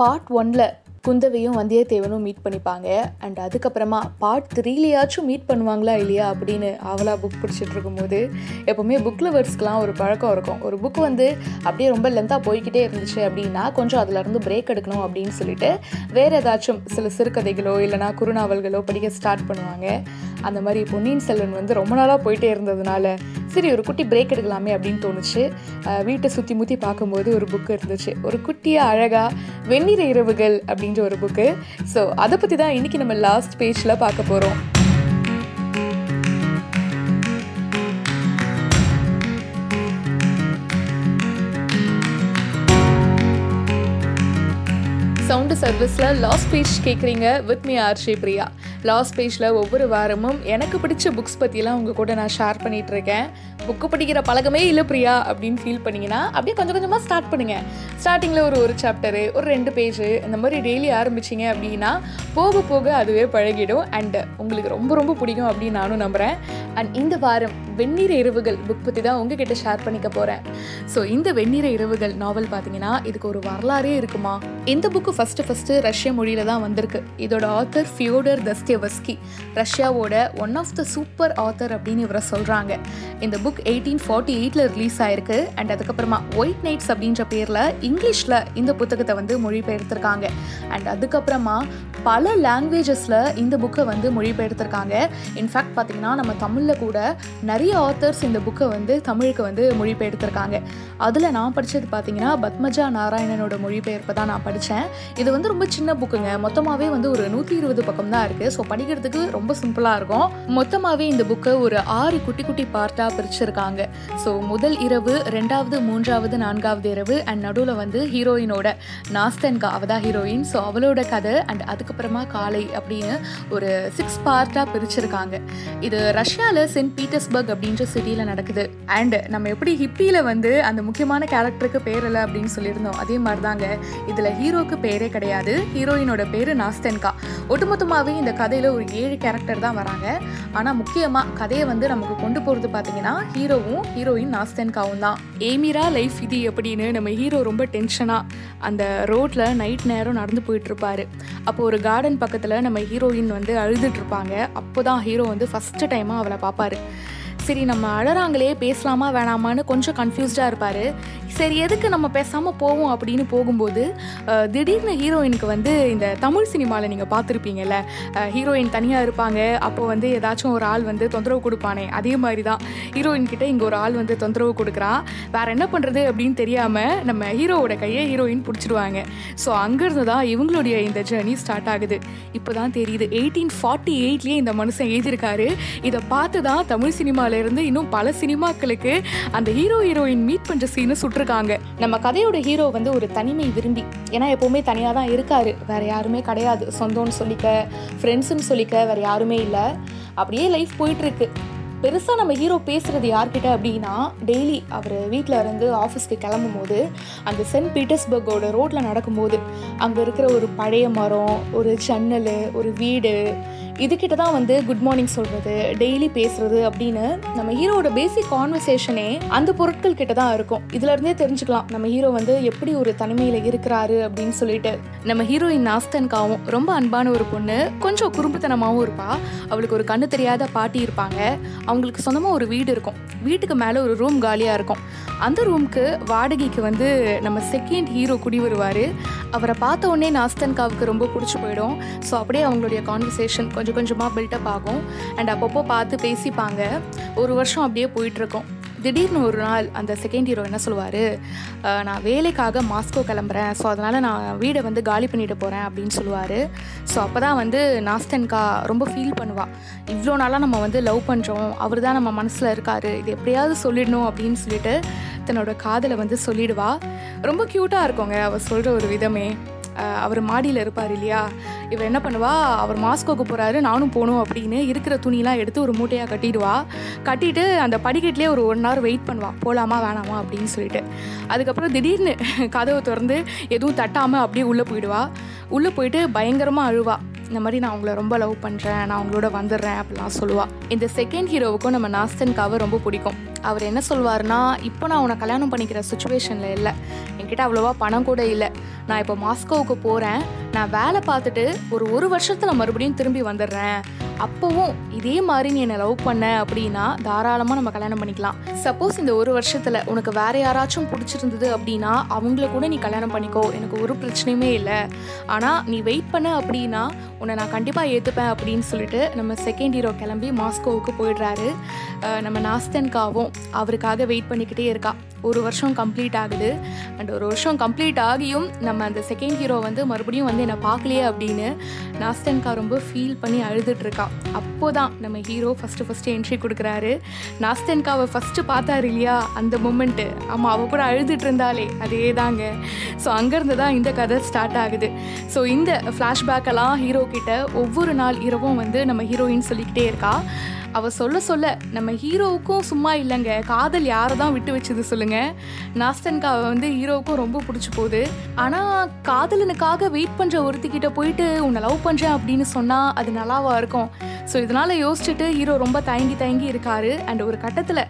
Part ஒன்ல குந்தவையும் வந்தியத்தேவனும் meet பண்ணிப்பாங்க. அண்ட் அதுக்கப்புறமா பார்ட் த்ரீலேயாச்சும் மீட் பண்ணுவாங்களா இல்லையா அப்படின்னு அவளாக புக் பிடிச்சிட்டு இருக்கும்போது எப்போவுமே புக் லவர்ஸ்க்கெலாம் ஒரு பழக்கம் இருக்கும். ஒரு புக் வந்து அப்படியே ரொம்ப லென்த்தாக போய்கிட்டே இருந்துச்சு அப்படின்னா கொஞ்சம் அதுலேருந்து பிரேக் எடுக்கணும் அப்படின்னு சொல்லிட்டு வேறு ஏதாச்சும் சில சிறுகதைகளோ இல்லைனா குறுநாவல்களோ படிக்க ஸ்டார்ட் பண்ணுவாங்க. அந்த மாதிரி பொன்னியின் செல்வன் வந்து ரொம்ப நாளாக போயிட்டே இருந்ததுனால சரி ஒரு குட்டி பிரேக் எடுக்கலாமே அப்படின்னு தோணுச்சு. வீட்டை சுற்றி முற்றி பார்க்கும்போது ஒரு புக்கு இருந்துச்சு. ஒரு குட்டியாக அழகாக வெந்நீர் இரவுகள் அப்படின்ற ஒரு புக்கு ஸோ அதை பற்றி தான் இன்றைக்கி நம்ம லாஸ்ட் பேஜில் பார்க்க போகிறோம் சவுண்டு சர்வீஸில் லாஸ்ட் பேஜ் கேட்குறீங்க வித் மீ ஆர்ஷே பிரியா. லாஸ்ட் பேஜில் ஒவ்வொரு வாரமும் எனக்கு பிடிச்ச புக்ஸ் பற்றிலாம் உங்கள் கூட நான் ஷேர் பண்ணிகிட்டு இருக்கேன் புக்கு படிக்கிற பழக்கமே இல்லை பிரியா அப்படின்னு ஃபீல் பண்ணிங்கன்னா அப்படியே கொஞ்சம் கொஞ்சமாக ஸ்டார்ட் பண்ணுங்கள் ஸ்டார்டிங்கில் ஒரு ஒரு சாப்டரு ஒரு ரெண்டு பேஜ் இந்த மாதிரி டெய்லி ஆரம்பிச்சிங்க அப்படின்னா போக போக அதுவே பழகிடும் அண்ட் உங்களுக்கு ரொம்ப ரொம்ப பிடிக்கும் அப்படின்னு நானும் நம்புகிறேன் அண்ட் இந்த வாரம் வெந்நீர் இரவுகள் புக் பற்றி தான் உங்ககிட்ட ஷேர் பண்ணிக்க போகிறேன் ஸோ இந்த வெந்நீர இரவுகள் நாவல் பார்த்தீங்கன்னா இதுக்கு ஒரு வரலாறே இருக்குமா? இந்த புக்கு ஃபஸ்ட்டு ஃபஸ்ட்டு ரஷ்ய மொழியில் தான் வந்திருக்கு. இதோட ஆத்தர் ஃபியோடர் தஸ்டேவஸ்கி ரஷ்யாவோட one of the super author அப்படின்னு இவரை சொல்கிறாங்க இந்த புக் எயிட்டீன் ஃபார்ட்டி எயிட்டில் ரிலீஸ் ஆயிருக்கு. அண்ட் அதுக்கப்புறமா ஒயிட் நைட்ஸ் அப்படின்ற பேரில் இங்கிலீஷில் இந்த புத்தகத்தை வந்து மொழிபெயர்த்திருக்காங்க. அண்ட் அதுக்கப்புறமா பல லாங்குவேஜஸில் இந்த புக்கை வந்து மொழிபெயர்த்திருக்காங்க. இன்ஃபேக்ட் பார்த்தீங்கன்னா நம்ம தமிழில் கூட நிறைய ஆத்தர்ஸ் இந்த புக்கை வந்து தமிழுக்கு வந்து மொழிபெயர்த்திருக்காங்க. அதில் நான் படித்தது பார்த்தீங்கன்னா பத்மஜா நாராயணனோட மொழிபெயர்ப்பை தான் நான் படித்தேன் இது வந்து ரொம்ப சின்ன புக்குங்க மொத்தமாகவே வந்து ஒரு நூற்றி இருபது பக்கம் தான் இருக்குது ஸோ ஸோ படிக்கிறதுக்கு ரொம்ப சிம்பிளாக இருக்கும். மொத்தமாகவே இந்த புக்கை ஒரு ஆறு குட்டி குட்டி பார்ட்டாக பிரிச்சிருக்காங்க. ஸோ முதல் இரவு ரெண்டாவது மூன்றாவது நான்காவது இரவு அண்ட் நடுவில் வந்து ஹீரோயினோட நாஸ்தன்கா அவ தான் ஹீரோயின் ஸோ அவளோட கதை அண்ட் அதுக்கப்புறமா காலை அப்படின்னு ஒரு சிக்ஸ் பார்ட்டாக பிரிச்சிருக்காங்க. இது ரஷ்யாவில் சென்ட் பீட்டர்ஸ்பர்க் அப்படின்ற சிட்டியில் நடக்குது. அண்ட் நம்ம எப்படி ஹிப்பியில் வந்து அந்த முக்கியமான கேரக்டருக்கு பேர் இல்லை அப்படின்னு சொல்லியிருந்தோம். அதே மாதிரி தாங்க இதில் ஹீரோக்கு பேரே கிடையாது. ஹீரோயினோட பேர் நாஸ்தன்கா. ஒட்டுமொத்தமாகவே இந்த கதை கதையில் ஒரு ஏழு கேரக்டர் தான் வராங்க. ஆனால் முக்கியமாக கதையை வந்து நமக்கு கொண்டு போகிறது பார்த்தீங்கன்னா ஹீரோவும் ஹீரோயின் நாஸ்தன்காவும் தான். ஏமிரா லைஃப் இது எப்படின்னு நம்ம ஹீரோ ரொம்ப டென்ஷனாக அந்த ரோட்டில் நைட் நேரம் நடந்து போயிட்டுருப்பாரு. அப்போ ஒரு கார்டன் பக்கத்தில் நம்ம ஹீரோயின் வந்து அழுதுட்டு இருப்பாங்க அப்போ தான் ஹீரோ வந்து ஃபஸ்ட்டு டைமாக அவளை பார்ப்பாரு. சரி நம்ம அழறாங்களே பேசலாமா வேணாமான்னு கொஞ்சம் கன்ஃபியூஸ்டாக இருப்பார். சரி எதுக்கு நம்ம பேசாமல் போவோம் அப்படின்னு போகும்போது திடீர்னு ஹீரோயினுக்கு வந்து இந்த தமிழ் சினிமாவில் நீங்கள் பார்த்துருப்பீங்கல்ல ஹீரோயின் தனியாக இருப்பாங்க அப்போ வந்து ஏதாச்சும் ஒரு ஆள் வந்து தொந்தரவு கொடுப்பானே அதே மாதிரி தான் ஹீரோயின் கிட்டே இங்கே ஒரு ஆள் வந்து தொந்தரவு கொடுக்குறான் வேற என்ன பண்ணுறது அப்படின்னு தெரியாமல் நம்ம ஹீரோவோட கையை ஹீரோயின் பிடிச்சிடுவாங்க. ஸோ அங்கேருந்து தான் இவங்களுடைய இந்த ஜேர்னி ஸ்டார்ட் ஆகுது. இப்போ தான் தெரியுது எயிட்டீன் ஃபார்ட்டி எயிட்லேயே இந்த மனுஷன் எழுதியிருக்காரு. இதை பார்த்து தான் தமிழ் சினிமாவில் இருந்து இன்னும் பல சினிமாக்களுக்கு அந்த ஹீரோ ஹீரோயின் மீட் பண்ணுற சீனு சுட்டிருக்காங்க. நம்ம கதையோட ஹீரோ வந்து ஒரு தனிமை விரும்பி. ஏன்னா எப்போவுமே தனியாக தான் இருக்காரு. வேற யாருமே கிடையாது. சொந்தம்னு சொல்லிக்க ஃப்ரெண்ட்ஸுன்னு சொல்லிக்க வேற யாருமே இல்லை. அப்படியே லைஃப் போயிட்டு இருக்கு. பெருசாக நம்ம ஹீரோ பேசுகிறது யார்கிட்ட அப்படின்னா டெய்லி அவர் வீட்டில் இருந்து ஆஃபீஸ்க்கு கிளம்பும் போது அந்த சென்ட் பீட்டர்ஸ்பர்கோட ரோட்டில் நடக்கும்போது அங்கே இருக்கிற ஒரு பழைய மரம் ஒரு ஜன்னல் ஒரு வீடு இதுக்கிட்ட தான் வந்து குட் மார்னிங் சொல்கிறது டெய்லி பேசுகிறது அப்படின்னு நம்ம ஹீரோவோட பேசிக் கான்வர்சேஷனே அந்த பொருட்கள் கிட்ட தான் இருக்கும். இதுலேருந்தே தெரிஞ்சுக்கலாம் நம்ம ஹீரோ வந்து எப்படி ஒரு தனிமையில் இருக்கிறாரு அப்படின்னு சொல்லிட்டு. நம்ம ஹீரோயின் நாஸ்தன்காவும் ரொம்ப அன்பான ஒரு பொண்ணு கொஞ்சம் குறும்புத்தனமாகவும் இருப்பா. அவளுக்கு ஒரு கண்ணு தெரியாத பாட்டி இருப்பாங்க. அவங்களுக்கு சொந்தமாக ஒரு வீடு இருக்கும். வீட்டுக்கு மேலே ஒரு ரூம் காலியாக இருக்கும். அந்த ரூம்க்கு வாடகைக்கு வந்து நம்ம செகண்ட் ஹீரோ குடி வருவார். அவரை பார்த்த உடனே நாஸ்தன்காவுக்கு ரொம்ப பிடிச்சி போயிடும். ஸோ அப்படியே அவங்களுடைய கான்வர்சேஷன் கொஞ்சம் கொஞ்சமாக பில்டப் ஆகும். அண்ட் அப்பப்போ பார்த்து பேசிப்பாங்க. ஒரு வருஷம் அப்படியே போயிட்டுருக்கோம் திடீர்னு ஒரு நாள் அந்த செகண்ட் ஹீரோ என்ன சொல்லுவார்? நான் வேலைக்காக மாஸ்கோ கிளம்புறேன். ஸோ அதனால் நான் வீடை வந்து காலி பண்ணிட்டு போகிறேன் அப்படின்னு சொல்லுவார். ஸோ அப்போ தான் வந்து நாஸ்தன்கா ரொம்ப ஃபீல் பண்ணுவாள் இவ்வளோ நாளாக நம்ம வந்து லவ் பண்ணுறோம் அவர் தான் நம்ம மனசில் இருக்காரு. இது எப்படியாவது சொல்லிடணும் அப்படின்னு சொல்லிட்டு தன்னோட காதலை வந்து சொல்லிடுவா. ரொம்ப க்யூட்டாக இருக்கோங்க. அவள் சொல்கிற ஒரு விதமே. அவர் மாடியில் இருப்பார் இல்லையா? இவர் என்ன பண்ணுவா? அவர் மாஸ்கோக்கு போகிறாரு நானும் போகணும் அப்படின்னு இருக்கிற துணியெலாம் எடுத்து ஒரு மூட்டையாக கட்டிடுவா. கட்டிட்டு அந்த படிக்கட்டிலே ஒரு ஒன் ஹவர் வெயிட் பண்ணுவா. போகலாமா வேணாமா அப்படின்னு சொல்லிட்டு. அதுக்கப்புறம் திடீர்னு கதவை திறந்து எதுவும் தட்டாமல் அப்படியே உள்ளே போயிடுவா. உள்ளே போயிட்டு பயங்கரமாக அழுவா. இந்த மாதிரி நான் அவங்கள ரொம்ப லவ் பண்ணுறேன் நான் அவங்களோட வந்துடுறேன் அப்படிலாம் சொல்லுவாள் இந்த செகண்ட் ஹீரோவுக்கும் நம்ம நாஸ்தன்காவை ரொம்ப பிடிக்கும். அவர் என்ன சொல்வாருன்னா இப்போ நான் உன்னை கல்யாணம் பண்ணிக்கிற சுச்சுவேஷனில் இல்லை. என்கிட்ட அவ்வளோவா பணம் கூட இல்லை. நான் இப்போ மாஸ்கோவுக்கு போகிறேன் நான் வேலை பார்த்துட்டு ஒரு ஒரு வருஷத்தில் மறுபடியும் திரும்பி வந்துடுறேன். அப்போவும் இதே மாதிரி நீ என்னை லவ் பண்ண அப்படின்னா தாராளமாக நம்ம கல்யாணம் பண்ணிக்கலாம். சப்போஸ் இந்த ஒரு வருஷத்தில் உனக்கு வேற யாராச்சும் பிடிச்சிருந்தது அப்படின்னா அவங்கள கூட நீ கல்யாணம் பண்ணிக்கோ. எனக்கு ஒரு பிரச்சனையுமே இல்லை. ஆனால் நீ வெயிட் பண்ண அப்படின்னா உன்னை நான் கண்டிப்பாக ஏற்றுப்பேன் அப்படின்னு சொல்லிட்டு நம்ம செகண்ட் ஹீரோ கிளம்பி மாஸ்கோவுக்கு போயிடுறாரு. நம்ம நாஸ்தன்காவும் அவருக்காக வெயிட் பண்ணிக்கிட்டே இருக்கா. ஒரு வருஷம் கம்ப்ளீட் ஆகுது. அண்ட் ஒரு வருஷம் கம்ப்ளீட் ஆகியும் நம்ம அந்த செகண்ட் ஹீரோ வந்து மறுபடியும் வந்து என்னை பார்க்கலையே அப்படின்னு நாஸ்டன்கா ரொம்ப ஃபீல் பண்ணி அழுதுட்ருக்கா. அப்போ தான் நம்ம ஹீரோ ஃபஸ்ட்டு ஃபஸ்ட்டு என்ட்ரி கொடுக்குறாரு. நாஸ்டன்காவை ஃபஸ்ட்டு பார்த்தாரு இல்லையா? அந்த மூமெண்ட்டு ஆமாம் அவள் கூட அழுதுட்டு இருந்தாலே அதே தாங்க ஸோ அங்கேருந்து தான் இந்த கதை ஸ்டார்ட் ஆகுது. ஸோ இந்த ஃப்ளாஷ்பேக்கெல்லாம் ஹீரோ கிட்ட ஒவ்வொரு நாள் இரவும் வந்து நம்ம ஹீரோயின் சொல்லிக்கிட்டே இருக்கா. அவ சொல்ல சொல்ல நம்ம ஹீரோவுக்கும் சும்மா இல்லைங்க. காதல் யாரை தான் விட்டு வச்சது சொல்லுங்க. நாஸ்தன்காவை வந்து ஹீரோவுக்கும் ரொம்ப பிடிச்சி போகுது. ஆனால் காதலனுக்காக வெயிட் பண்ணுற ஒருத்திக்கிட்ட போயிட்டு உன்னை லவ் பண்ணுறேன் அப்படின்னு சொன்னால் அது நல்லாவா இருக்கும். ஸோ இதனால் யோசிச்சுட்டு ஹீரோ ரொம்ப தயங்கி தயங்கி இருக்காரு. அண்ட் ஒரு கட்டத்தில்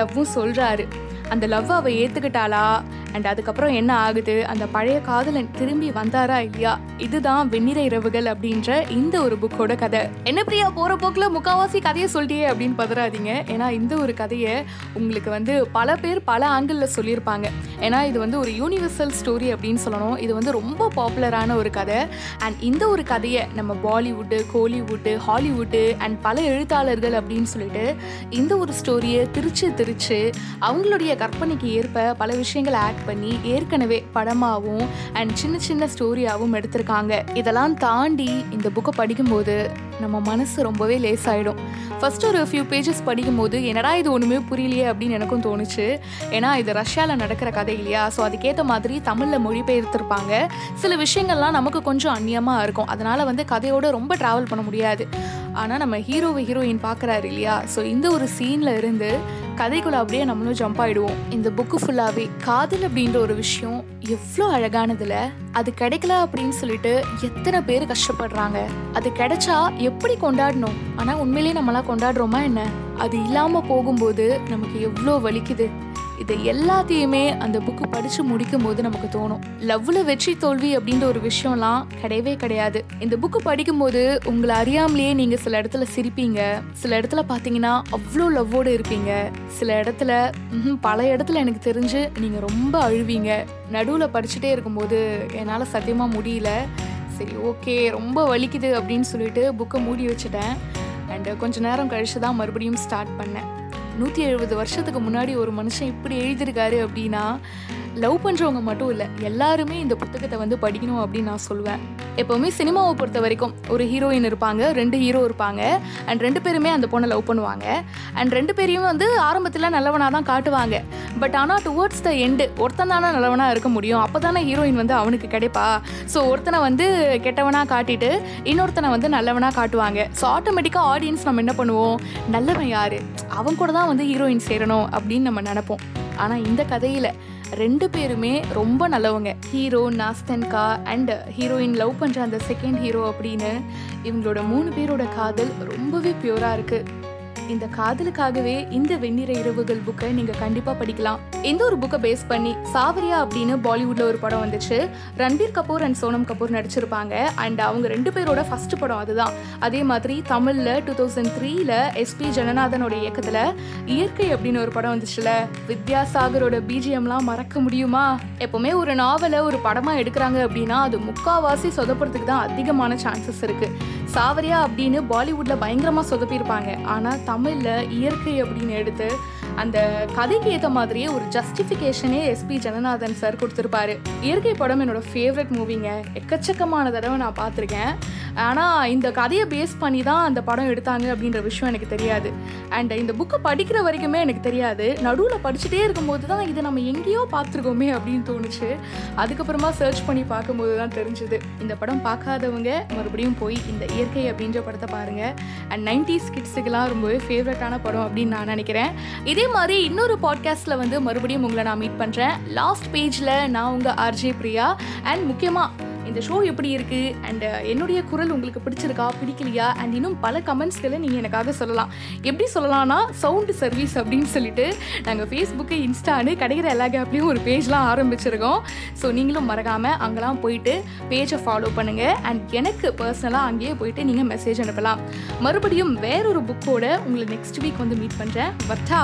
லவ்வும் சொல்கிறாரு அந்த லவ் அவள் ஏற்றுக்கிட்டாளா அண்ட் அதுக்கப்புறம் என்ன ஆகுது? அந்த பழைய காதலன் திரும்பி வந்தாரா இல்லையா? இதுதான் வெண்ணிற இரவுகள் அப்படின்ற இந்த ஒரு புக்கோட கதை. என்ன பிரியா போகிற போக்கில் முக்காவாசி கதையை சொல்லிட்டியே அப்படின்னு பதறாதீங்க. ஏன்னா இந்த ஒரு கதையை உங்களுக்கு வந்து பல பேர் பல ஆங்கிளில் சொல்லியிருப்பாங்க. ஏன்னா இது வந்து ஒரு யூனிவர்சல் ஸ்டோரி அப்படின்னு சொல்லணும். இது வந்து ரொம்ப பாப்புலரான ஒரு கதை. அண்ட் இந்த ஒரு கதையை நம்ம பாலிவுட்டு கோலிவுட்டு ஹாலிவுட்டு அண்ட் பல எழுத்தாளர்கள் அப்படின்னு சொல்லிட்டு இந்த ஒரு ஸ்டோரியை திரிச்சு திரிச்சு அவங்களுடைய கற்பனைக்கு ஏற்ப பல விஷயங்களை ஆட் பண்ணி ஏற்கனவே படமாகவும் அண்ட் சின்ன சின்ன ஸ்டோரியாகவும் எடுத்திருக்காங்க. இதெல்லாம் தாண்டி இந்த புக்கை படிக்கும்போது நம்ம மனசு ரொம்பவே லேசாயிடும். ஃபர்ஸ்ட் ஒரு ஃபியூ பேஜஸ் படிக்கும்போது என்னடா இது ஒன்றுமே புரியலையே அப்படின்னு எனக்கும் தோணுச்சு. ஏன்னா இது ரஷ்யாவில் நடக்கிற கதை இல்லையா? ஸோ அதுக்கேற்ற மாதிரி தமிழில் மொழிபெயர்த்திருப்பாங்க. சில விஷயங்கள்லாம் நமக்கு கொஞ்சம் அந்நியமாக இருக்கும். அதனால் வந்து கதையோடு ரொம்ப ட்ராவல் பண்ண முடியாது. ஆனால் நம்ம ஹீரோவை ஹீரோயின் பார்க்குறாரு இல்லையா? ஸோ இந்த ஒரு சீனில் இருந்து கதைக்குள்ள அப்படியே நம்மளும் ஜம்ப் ஆகிடுவோம் இந்த புக்கு ஃபுல்லாகவே காதல் அப்படின்ற ஒரு விஷயம் எவ்வளோ அழகானதுல அது கிடைக்கல அப்படின்னு சொல்லிட்டு எத்தனை பேர் கஷ்டப்படுறாங்க. அது கிடைச்சா எப்படி கொண்டாடணும்? ஆனால் உண்மையிலேயே நம்மளாம் கொண்டாடுறோமா என்ன? அது இல்லாமல் போகும்போது நமக்கு எவ்வளோ வலிக்குது. இது எல்லாத்தையுமே அந்த புக்கு படிச்சு முடிக்கும் போது நமக்கு தோணும். லவ்ல வெற்றி தோல்வி அப்படின்ற ஒரு விஷயம்லாம் கிடையவே கிடையாது. இந்த புக்கு படிக்கும்போது உங்களை அறியாமலேயே நீங்க சில இடத்துல சிரிப்பீங்க. சில இடத்துல பாத்தீங்கன்னா அவ்வளோ லவ்வோட இருப்பீங்க. சில இடத்துல பல இடத்துல எனக்கு தெரிஞ்சு நீங்க ரொம்ப அழுவீங்க. நடுவில் படிச்சுட்டே இருக்கும்போது என்னால் சத்தியமா முடியல. சரி ஓகே ரொம்ப வலிக்குது அப்படின்னு சொல்லிட்டு புக்கை மூடி வச்சுட்டேன். அண்ட் கொஞ்ச நேரம் கழிச்சு தான் மறுபடியும் ஸ்டார்ட் பண்ணேன். நூற்றி எழுபது வருஷத்துக்கு முன்னாடி ஒரு மனுஷன் இப்படி எழுதியிருக்காரு அப்படின்னா லவ் பண்ணுறவங்க மட்டும் இல்லை எல்லாருமே இந்த புத்தகத்தை வந்து படிக்கணும் அப்படின்னு நான் சொல்லுவேன் எப்போவுமே சினிமாவை பொறுத்த வரைக்கும் ஒரு ஹீரோயின் இருப்பாங்க ரெண்டு ஹீரோ இருப்பாங்க அண்ட் ரெண்டு பேருமே அந்த பொண்ணை லவ் பண்ணுவாங்க. அண்ட் ரெண்டு பேரையும் வந்து ஆரம்பத்தில் நல்லவனாக தான் காட்டுவாங்க. பட் ஆனால் டுவர்ட்ஸ் த எண்டு ஒருத்தன் தானே நல்லவனாக இருக்க முடியும். அப்போ தானே ஹீரோயின் வந்து அவனுக்கு கிடைப்பா? ஸோ ஒருத்தனை வந்து கெட்டவனாக காட்டிட்டு இன்னொருத்தனை வந்து நல்லவனாக காட்டுவாங்க. ஸோ ஆட்டோமேட்டிக்காக ஆடியன்ஸ் நம்ம என்ன பண்ணுவோம்? நல்லவன் யார்? அவன் கூட தான் வந்து ஹீரோயின் சேரணும் அப்படின்னு நம்ம நினைப்போம். ஆனால் இந்த கதையில் ரெண்டு பேருமே ரொம்ப நல்லவங்க. Hero Nastenka and heroine love பண்ணுற அந்த செகண்ட் ஹீரோ அப்படின்னு இவங்களோட மூணு பேரோட காதல் ரொம்பவே பியூராக இருக்குது இந்த காதலுக்காகவே இந்த வெண்ணிற இரவுகள் புக்கை நீங்கள் கண்டிப்பாக படிக்கலாம். இந்த ஒரு புக்கை பேஸ் பண்ணி சாவரியா அப்படின்னு பாலிவுட்ல ஒரு படம் வந்துச்சு. ரன்பீர் கபூர் அண்ட் சோனம் கபூர் நடிச்சிருப்பாங்க. அண்ட் அவங்க ரெண்டு பேரோட ஃபர்ஸ்ட் படம் அதுதான். அதே மாதிரி தமிழில் டூ தௌசண்ட் த்ரீல எஸ்பி ஜனநாதனோட இயக்கத்தில் இயற்கை அப்படின்னு ஒரு படம் வந்துச்சுல. வித்யாசாகரோட பிஜிஎம்லாம் மறக்க முடியுமா? எப்பவுமே ஒரு நாவலை ஒரு படமாக எடுக்கிறாங்க அப்படின்னா அது முக்காவாசி சொதப்புறதுக்கு தான் அதிகமான சான்சஸ் இருக்கு. சாவரியா அப்படின்னு பாலிவுட்ல பயங்கரமாக சொதப்பியிருப்பாங்க. ஆனால் தமிழில் இயற்கை அப்படின்னு எடுத்து அந்த கதைக்கு ஏற்ற மாதிரியே ஒரு ஜஸ்டிஃபிகேஷனே எஸ்பி ஜனநாதன் சார் கொடுத்துருப்பாரு. இயற்கை படம் என்னோட ஃபேவரட் மூவிங்க எக்கச்சக்கமான தடவை நான் பார்த்துருக்கேன். ஆனால் இந்த கதையை பேஸ் பண்ணி தான் அந்த படம் எடுத்தாங்க அப்படின்ற விஷயம் எனக்கு தெரியாது. அண்ட் இந்த புக்கை படிக்கிற வரைக்குமே எனக்கு தெரியாது. நடுவில் படிச்சுட்டே இருக்கும்போது தான் இதை நம்ம எங்கேயோ பார்த்துருக்கோமே அப்படின்னு தோணுச்சு. அதுக்கப்புறமா சர்ச் பண்ணி பார்க்கும்போது தான் தெரிஞ்சுது. இந்த படம் பார்க்காதவங்க மறுபடியும் போய் இந்த இயற்கை அப்படின்ற படத்தை பாருங்கள் அண்ட் நைன்டிஸ் கிட்ஸுக்கெல்லாம் ரொம்பவே ஃபேவரட்டான படம் அப்படின்னு நான் நினைக்கிறேன். இதே மாதிரி இன்னொரு பாட்காஸ்ட்டில் வந்து மறுபடியும் உங்களை நான் மீட் பண்ணுறேன் லாஸ்ட் பேஜில் நான் உங்கள் ஆர்ஜே பிரியா. அண்ட் முக்கியமாக இந்த ஷோ எப்படி இருக்குது அண்ட் uh, என்னுடைய குரல் உங்களுக்கு பிடிச்சிருக்கா? பிடிக்கலையா? அண்ட் இன்னும் பல கமெண்ட்ஸ்களை நீங்கள் எனக்காக சொல்லலாம். எப்படி சொல்லலாம்னா சவுண்டு சர்வீஸ் அப்படின்னு சொல்லிட்டு நாங்கள் ஃபேஸ்புக்கு இன்ஸ்டான்னு கிடைக்கிற எல்லா கேப்லேயும் ஒரு பேஜ்லாம் ஆரம்பிச்சிருக்கோம். ஸோ நீங்களும் மறக்காமல் அங்கெல்லாம் போயிட்டு பேஜை ஃபாலோ பண்ணுங்கள் அண்ட் எனக்கு பர்சனலாக அங்கேயே போயிட்டு நீங்கள் மெசேஜ் அனுப்பலாம். மறுபடியும் வேறொரு புக்கோட உங்களை நெக்ஸ்ட் வீக் வந்து மீட் பண்ணுறேன் வட்டா